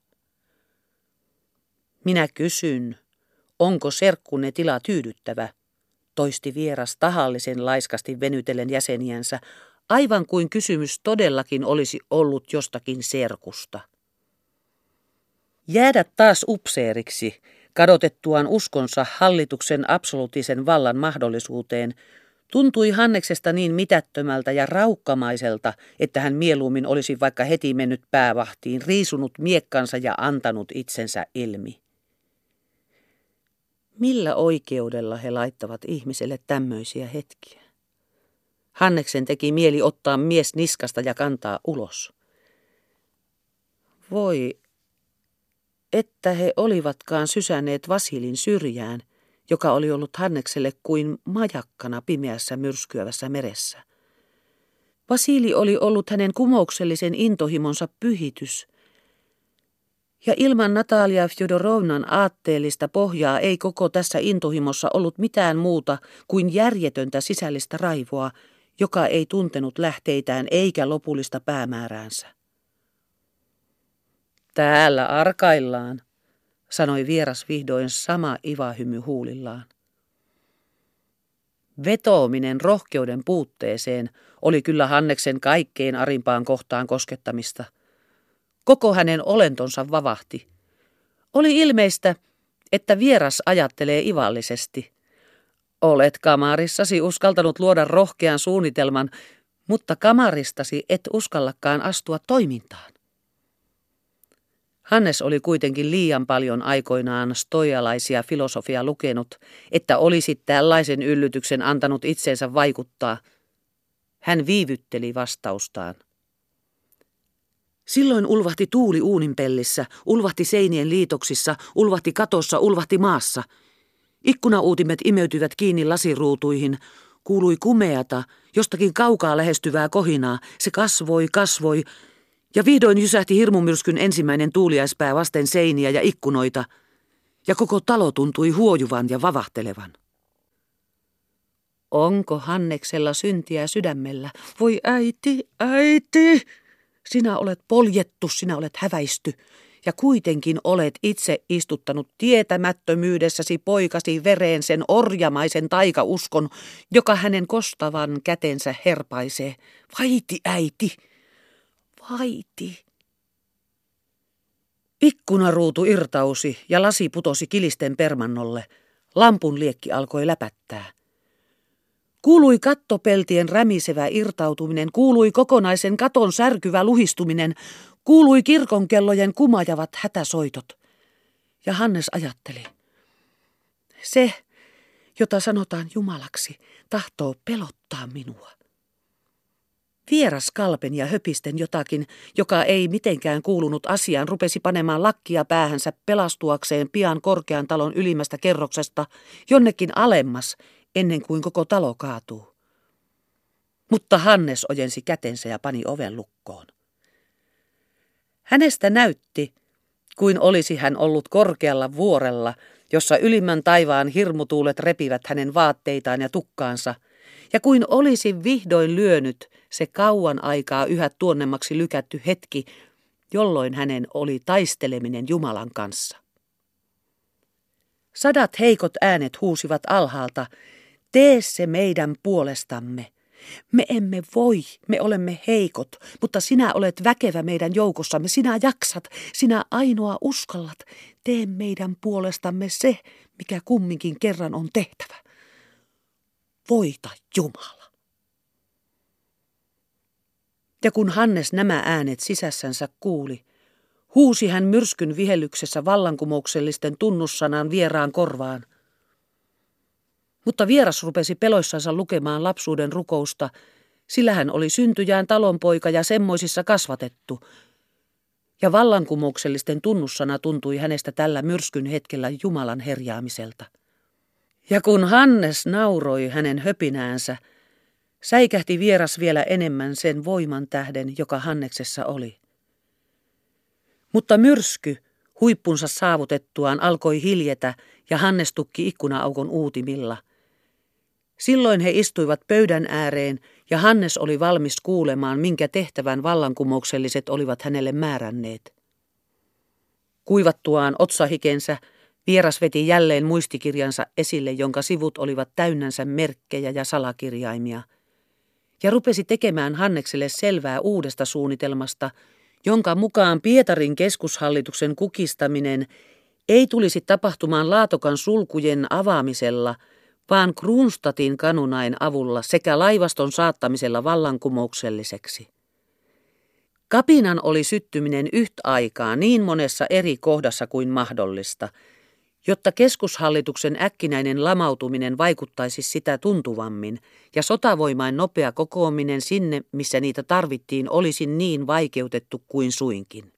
Minä kysyn, onko serkkunne tila tyydyttävä, toisti vieras tahallisen laiskasti venytellen jäseniänsä, aivan kuin kysymys todellakin olisi ollut jostakin serkusta. Jäädä taas upseeriksi, kadotettuaan uskonsa hallituksen absoluuttisen vallan mahdollisuuteen, tuntui Hanneksesta niin mitättömältä ja raukkamaiselta, että hän mieluummin olisi vaikka heti mennyt päävahtiin, riisunut miekkansa ja antanut itsensä ilmi. Millä oikeudella he laittavat ihmiselle tämmöisiä hetkiä? Hanneksen teki mieli ottaa mies niskasta ja kantaa ulos. Voi, että he olivatkaan sysänneet Vasilin syrjään, joka oli ollut Hannekselle kuin majakkana pimeässä myrskyävässä meressä. Vasili oli ollut hänen kumouksellisen intohimonsa pyhitys, ja ilman Natalia Fjodorovnan aatteellista pohjaa ei koko tässä intohimossa ollut mitään muuta kuin järjetöntä sisällistä raivoa, joka ei tuntenut lähteitään eikä lopullista päämääräänsä. Täällä arkaillaan, sanoi vieras vihdoin sama ivahymy huulillaan. Vetoominen rohkeuden puutteeseen oli kyllä Hanneksen kaikkein arimpaan kohtaan koskettamista – Koko hänen olentonsa vavahti. Oli ilmeistä, että vieras ajattelee ivallisesti. Olet kamarissasi uskaltanut luoda rohkean suunnitelman, mutta kamaristasi et uskallakaan astua toimintaan. Hannes oli kuitenkin liian paljon aikoinaan stoialaisia filosofia lukenut, että olisi tällaisen yllytyksen antanut itseensä vaikuttaa. Hän viivytteli vastaustaan. Silloin ulvahti tuuli uuninpellissä, ulvahti seinien liitoksissa, ulvahti katossa, ulvahti maassa. Ikkunauutimet imeytyvät kiinni lasiruutuihin. Kuului kumeata, jostakin kaukaa lähestyvää kohinaa. Se kasvoi, kasvoi, ja vihdoin jysähti hirmumyrskyn ensimmäinen tuuliaispää vasten seiniä ja ikkunoita, ja koko talo tuntui huojuvan ja vavahtelevan. Onko Hanneksella syntiä sydämellä? Voi äiti, äiti! Sinä olet poljettu, sinä olet häväisty, ja kuitenkin olet itse istuttanut tietämättömyydessäsi poikasi vereen sen orjamaisen taikauskon, joka hänen kostavan kätensä herpaisee. Vaiti, äiti! Vaiti! Ikkunaruutu irtausi ja lasi putosi kilisten permannolle. Lampun liekki alkoi läpättää. Kuului kattopeltien rämisevä irtautuminen, kuului kokonaisen katon särkyvä luhistuminen, kuului kirkonkellojen kumajavat hätäsoitot. Ja Hannes ajatteli. Se, jota sanotaan Jumalaksi, tahtoo pelottaa minua. Vieras kalpen ja höpisten jotakin, joka ei mitenkään kuulunut asiaan, rupesi panemaan lakkia päähänsä pelastuakseen pian korkean talon ylimmästä kerroksesta jonnekin alemmas, ennen kuin koko talo kaatuu. Mutta Hannes ojensi kätensä ja pani oven lukkoon. Hänestä näytti, kuin olisi hän ollut korkealla vuorella, jossa ylimmän taivaan hirmutuulet repivät hänen vaatteitaan ja tukkaansa, ja kuin olisi vihdoin lyönyt se kauan aikaa yhä tuonnemmaksi lykätty hetki, jolloin hänen oli taisteleminen Jumalan kanssa. Sadat heikot äänet huusivat alhaalta, tee se meidän puolestamme. Me emme voi, me olemme heikot, mutta sinä olet väkevä meidän joukossamme, sinä jaksat, sinä ainoa uskallat. Tee meidän puolestamme se, mikä kumminkin kerran on tehtävä. Voita Jumala. Ja kun Hannes nämä äänet sisässänsä kuuli, huusi hän myrskyn vihellyksessä vallankumouksellisten tunnussanan vieraan korvaan. Mutta vieras rupesi peloissansa lukemaan lapsuuden rukousta, sillä hän oli syntyjään talonpoika ja semmoisissa kasvatettu. Ja vallankumouksellisten tunnussana tuntui hänestä tällä myrskyn hetkellä Jumalan herjaamiselta. Ja kun Hannes nauroi hänen höpinäänsä, säikähti vieras vielä enemmän sen voiman tähden, joka Hanneksessa oli. Mutta myrsky, huippunsa saavutettuaan, alkoi hiljetä ja Hannes tukki ikkunaaukon uutimilla – Silloin he istuivat pöydän ääreen ja Hannes oli valmis kuulemaan, minkä tehtävän vallankumoukselliset olivat hänelle määränneet. Kuivattuaan otsahikensä, vieras veti jälleen muistikirjansa esille, jonka sivut olivat täynnänsä merkkejä ja salakirjaimia, ja rupesi tekemään Hannekselle selvää uudesta suunnitelmasta, jonka mukaan Pietarin keskushallituksen kukistaminen ei tulisi tapahtumaan laatokan sulkujen avaamisella – vaan Kruunstatin kanunain avulla sekä laivaston saattamisella vallankumoukselliseksi. Kapinan oli syttyminen yhtä aikaa niin monessa eri kohdassa kuin mahdollista, jotta keskushallituksen äkkinäinen lamautuminen vaikuttaisi sitä tuntuvammin ja sotavoimain nopea kokoaminen sinne, missä niitä tarvittiin, olisi niin vaikeutettu kuin suinkin.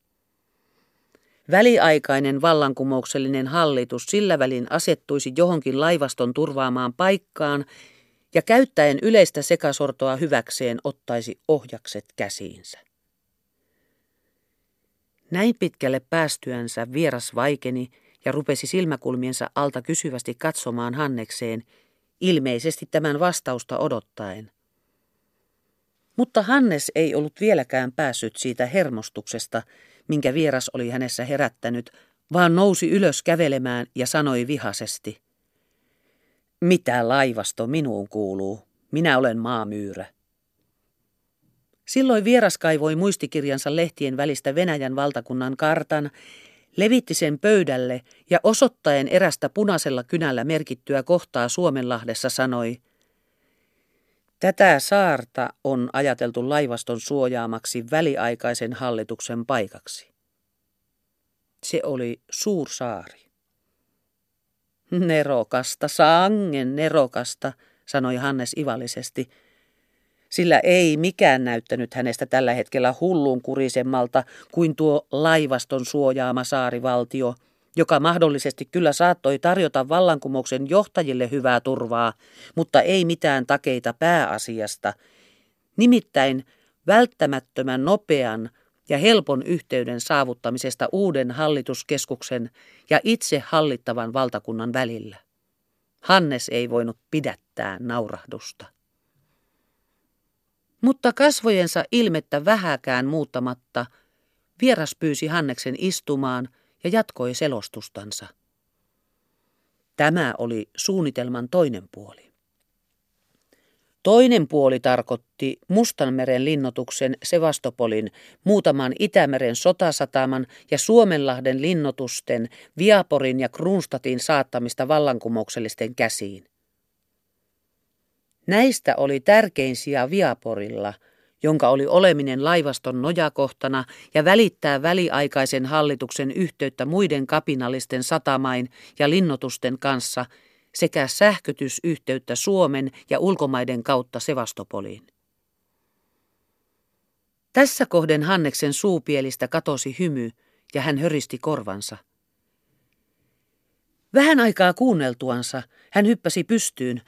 Väliaikainen vallankumouksellinen hallitus sillä välin asettuisi johonkin laivaston turvaamaan paikkaan ja käyttäen yleistä sekasortoa hyväkseen ottaisi ohjakset käsiinsä. Näin pitkälle päästyänsä vieras vaikeni ja rupesi silmäkulmiensa alta kysyvästi katsomaan Hannekseen, ilmeisesti tämän vastausta odottaen. Mutta Hannes ei ollut vieläkään päässyt siitä hermostuksesta, minkä vieras oli hänessä herättänyt, vaan nousi ylös kävelemään ja sanoi vihasesti. Mitä laivasto minuun kuuluu? Minä olen maamyyrä. Silloin vieras kaivoi muistikirjansa lehtien välistä Venäjän valtakunnan kartan, levitti sen pöydälle ja osoittaen erästä punaisella kynällä merkittyä kohtaa Suomenlahdessa sanoi – Tätä saarta on ajateltu laivaston suojaamaksi väliaikaisen hallituksen paikaksi. Se oli suursaari. Nerokasta, sangen nerokasta, sanoi Hannes ivallisesti, sillä ei mikään näyttänyt hänestä tällä hetkellä hullun kurisemmalta kuin tuo laivaston suojaama saarivaltio – joka mahdollisesti kyllä saattoi tarjota vallankumouksen johtajille hyvää turvaa, mutta ei mitään takeita pääasiasta, nimittäin välttämättömän nopean ja helpon yhteyden saavuttamisesta uuden hallituskeskuksen ja itse hallittavan valtakunnan välillä. Hannes ei voinut pidättää naurahdusta. Mutta kasvojensa ilmettä vähäkään muuttamatta, vieras pyysi Hanneksen istumaan – ja jatkoi selostustansa. Tämä oli suunnitelman toinen puoli. Toinen puoli tarkoitti Mustanmeren linnotuksen Sevastopolin, muutaman Itämeren sotasataman ja Suomenlahden linnotusten Viaporin ja Kruunstatin saattamista vallankumouksellisten käsiin. Näistä oli tärkein sija Viaporilla – jonka oli oleminen laivaston nojakohtana ja välittää väliaikaisen hallituksen yhteyttä muiden kapinallisten satamain ja linnotusten kanssa sekä sähkötysyhteyttä Suomen ja ulkomaiden kautta Sevastopoliin. Tässä kohden Hanneksen suupielistä katosi hymy ja hän höristi korvansa. Vähän aikaa kuunneltuansa hän hyppäsi pystyyn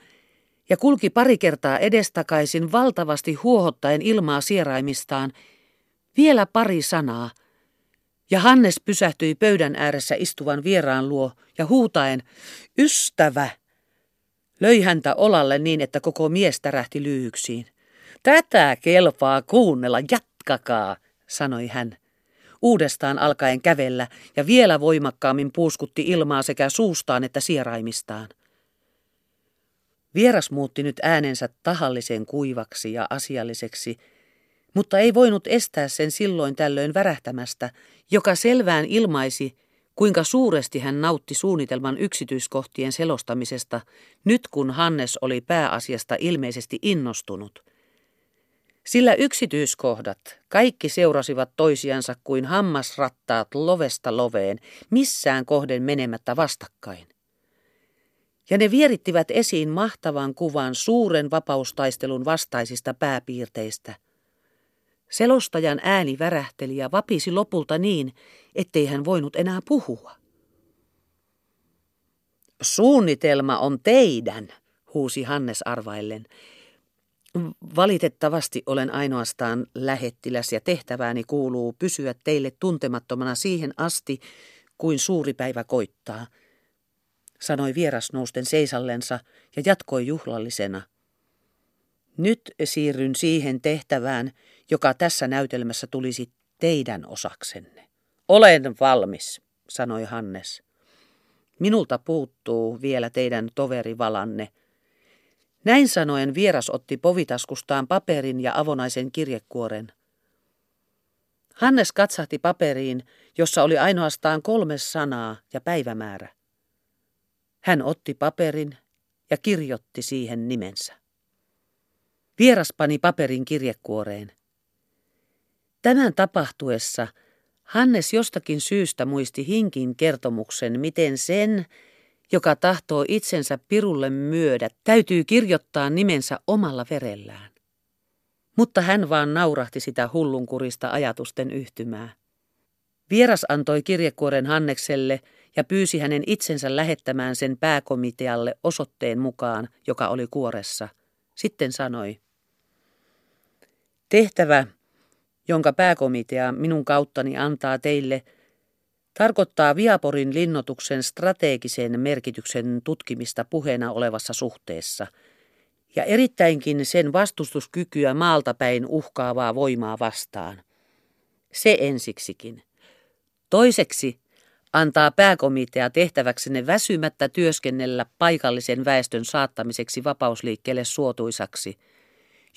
ja kulki pari kertaa edestakaisin valtavasti huohottaen ilmaa sieraimistaan. Vielä pari sanaa. Ja Hannes pysähtyi pöydän ääressä istuvan vieraan luo ja huutaen, ystävä, löi häntä olalle niin, että koko mies tärähti lyhyksiin. Tätä kelpaa kuunnella, jatkakaa, sanoi hän. Uudestaan alkaen kävellä ja vielä voimakkaammin puuskutti ilmaa sekä suustaan että sieraimistaan. Vieras muutti nyt äänensä tahallisen kuivaksi ja asialliseksi, mutta ei voinut estää sen silloin tällöin värähtämästä, joka selvään ilmaisi, kuinka suuresti hän nautti suunnitelman yksityiskohtien selostamisesta, nyt kun Hannes oli pääasiasta ilmeisesti innostunut. Sillä yksityiskohdat, kaikki seurasivat toisiansa kuin hammasrattaat lovesta loveen, missään kohden menemättä vastakkain ja ne vierittivät esiin mahtavan kuvan suuren vapaustaistelun vastaisista pääpiirteistä. Selostajan ääni värähteli ja vapisi lopulta niin, ettei hän voinut enää puhua. Suunnitelma on teidän, huusi Hannes arvaillen. Valitettavasti olen ainoastaan lähettiläs ja tehtävääni kuuluu pysyä teille tuntemattomana siihen asti, kuin suuri päivä koittaa – sanoi vieras nousten seisallensa ja jatkoi juhlallisena. Nyt siirryn siihen tehtävään, joka tässä näytelmässä tulisi teidän osaksenne. Olen valmis, sanoi Hannes. Minulta puuttuu vielä teidän toverivalanne. Näin sanoen vieras otti povitaskustaan paperin ja avonaisen kirjekuoren. Hannes katsahti paperiin, jossa oli ainoastaan kolme sanaa ja päivämäärä. Hän otti paperin ja kirjoitti siihen nimensä. Vieras pani paperin kirjekuoreen. Tämän tapahtuessa Hannes jostakin syystä muisti Hinkin kertomuksen, miten sen, joka tahtoo itsensä pirulle myödä, täytyy kirjoittaa nimensä omalla verellään. Mutta hän vaan naurahti sitä hullunkurista ajatusten yhtymää. Vieras antoi kirjekuoren Hannekselle ja pyysi hänen itsensä lähettämään sen pääkomitealle osoitteen mukaan, joka oli kuoressa. Sitten sanoi, tehtävä, jonka pääkomitea minun kauttani antaa teille, tarkoittaa Viaporin linnotuksen strategisen merkityksen tutkimista puheena olevassa suhteessa ja erittäinkin sen vastustuskykyä maaltapäin uhkaavaa voimaa vastaan. Se ensiksikin. Toiseksi antaa pääkomitea tehtäväksenne väsymättä työskennellä paikallisen väestön saattamiseksi vapausliikkeelle suotuisaksi,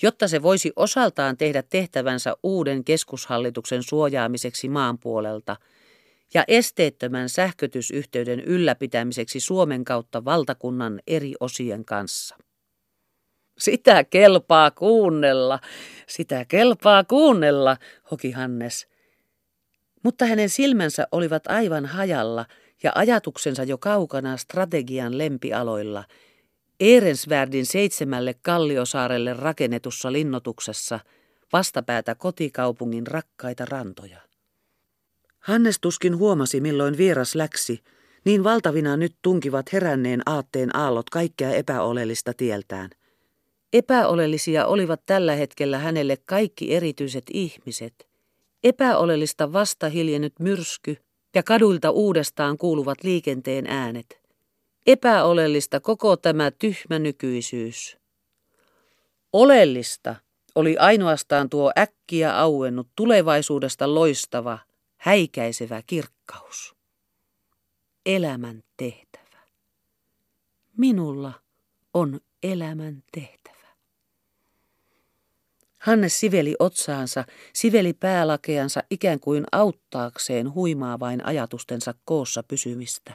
jotta se voisi osaltaan tehdä tehtävänsä uuden keskushallituksen suojaamiseksi maan puolelta ja esteettömän sähkötysyhteyden ylläpitämiseksi Suomen kautta valtakunnan eri osien kanssa. Sitä kelpaa kuunnella, sitä kelpaa kuunnella, hoki Hannes – mutta hänen silmänsä olivat aivan hajalla ja ajatuksensa jo kaukana strategian lempialoilla, Eerensvärdin seitsemälle kalliosaarelle rakennetussa linnotuksessa, vastapäätä kotikaupungin rakkaita rantoja. Hannes tuskin huomasi, milloin vieras läksi, niin valtavina nyt tunkivat heränneen aatteen aallot kaikkea epäolellista tieltään. Epäolellisia olivat tällä hetkellä hänelle kaikki erityiset ihmiset, Epäolellista vasta hiljennyt myrsky ja kaduilta uudestaan kuuluvat liikenteen äänet. Epäolellista koko tämä tyhmä nykyisyys. Oleellista oli ainoastaan tuo äkkiä auennut tulevaisuudesta loistava, häikäisevä kirkkaus. Elämän tehtävä. Minulla on elämän tehtävä. Hannes siveli otsaansa, siveli päälakeansa ikään kuin auttaakseen huimaa vain ajatustensa koossa pysymistä.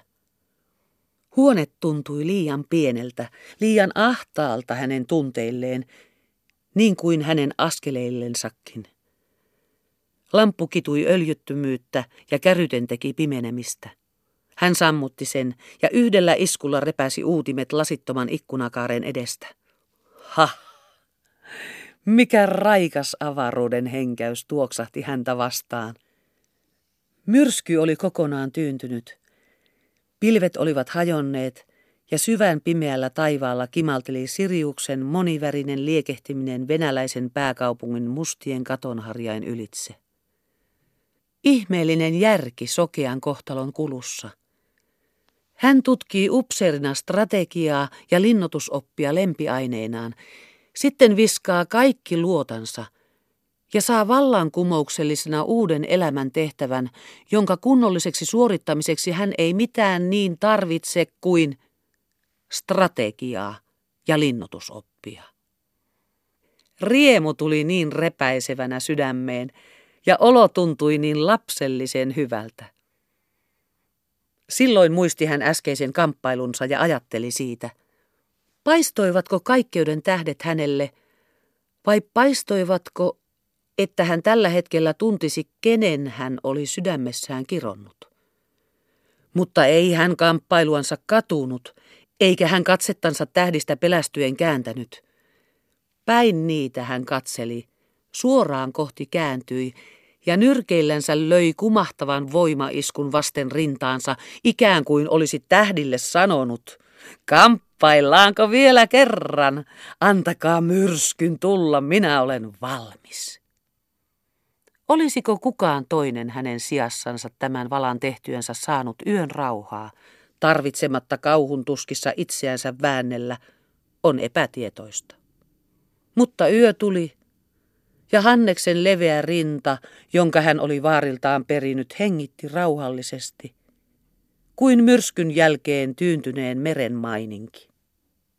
Huone tuntui liian pieneltä, liian ahtaalta hänen tunteilleen, niin kuin hänen askeleillensakin. Lamppu kitui öljyttömyyttä ja käryten teki pimenemistä. Hän sammutti sen ja yhdellä iskulla repäsi uutimet lasittoman ikkunakaaren edestä. Ha! Mikä raikas avaruuden henkäys tuoksahti häntä vastaan. Myrsky oli kokonaan tyyntynyt. Pilvet olivat hajonneet ja syvän pimeällä taivaalla kimalteli Siriuksen monivärinen liekehtiminen venäläisen pääkaupungin mustien katonharjain ylitse. Ihmeellinen järki sokean kohtalon kulussa. Hän tutkii upseerina strategiaa ja linnotusoppia lempiaineinaan, sitten viskaa kaikki luotansa ja saa vallankumouksellisena uuden elämän tehtävän, jonka kunnolliseksi suorittamiseksi hän ei mitään niin tarvitse kuin strategiaa ja linnotusoppia. Riemu tuli niin repäisevänä sydämeen ja olo tuntui niin lapsellisen hyvältä. Silloin muisti hän äskeisen kamppailunsa ja ajatteli siitä. Paistoivatko kaikkeuden tähdet hänelle vai paistoivatko, että hän tällä hetkellä tuntisi, kenen hän oli sydämessään kironnut? Mutta ei hän kamppailuansa katunut, eikä hän katsettansa tähdistä pelästyen kääntänyt. Päin niitä hän katseli, suoraan kohti kääntyi, ja nyrkeillänsä löi kumahtavan voimaiskun vasten rintaansa, ikään kuin olisi tähdille sanonut, kamppaillaanko vielä kerran, antakaa myrskyn tulla, minä olen valmis. Olisiko kukaan toinen hänen sijassansa tämän valan tehtyensä saanut yön rauhaa, tarvitsematta kauhun tuskissa itseänsä väännellä, on epätietoista. Mutta yö tuli, ja Hanneksen leveä rinta, jonka hän oli vaariltaan perinyt, hengitti rauhallisesti, kuin myrskyn jälkeen tyyntyneen meren maininki.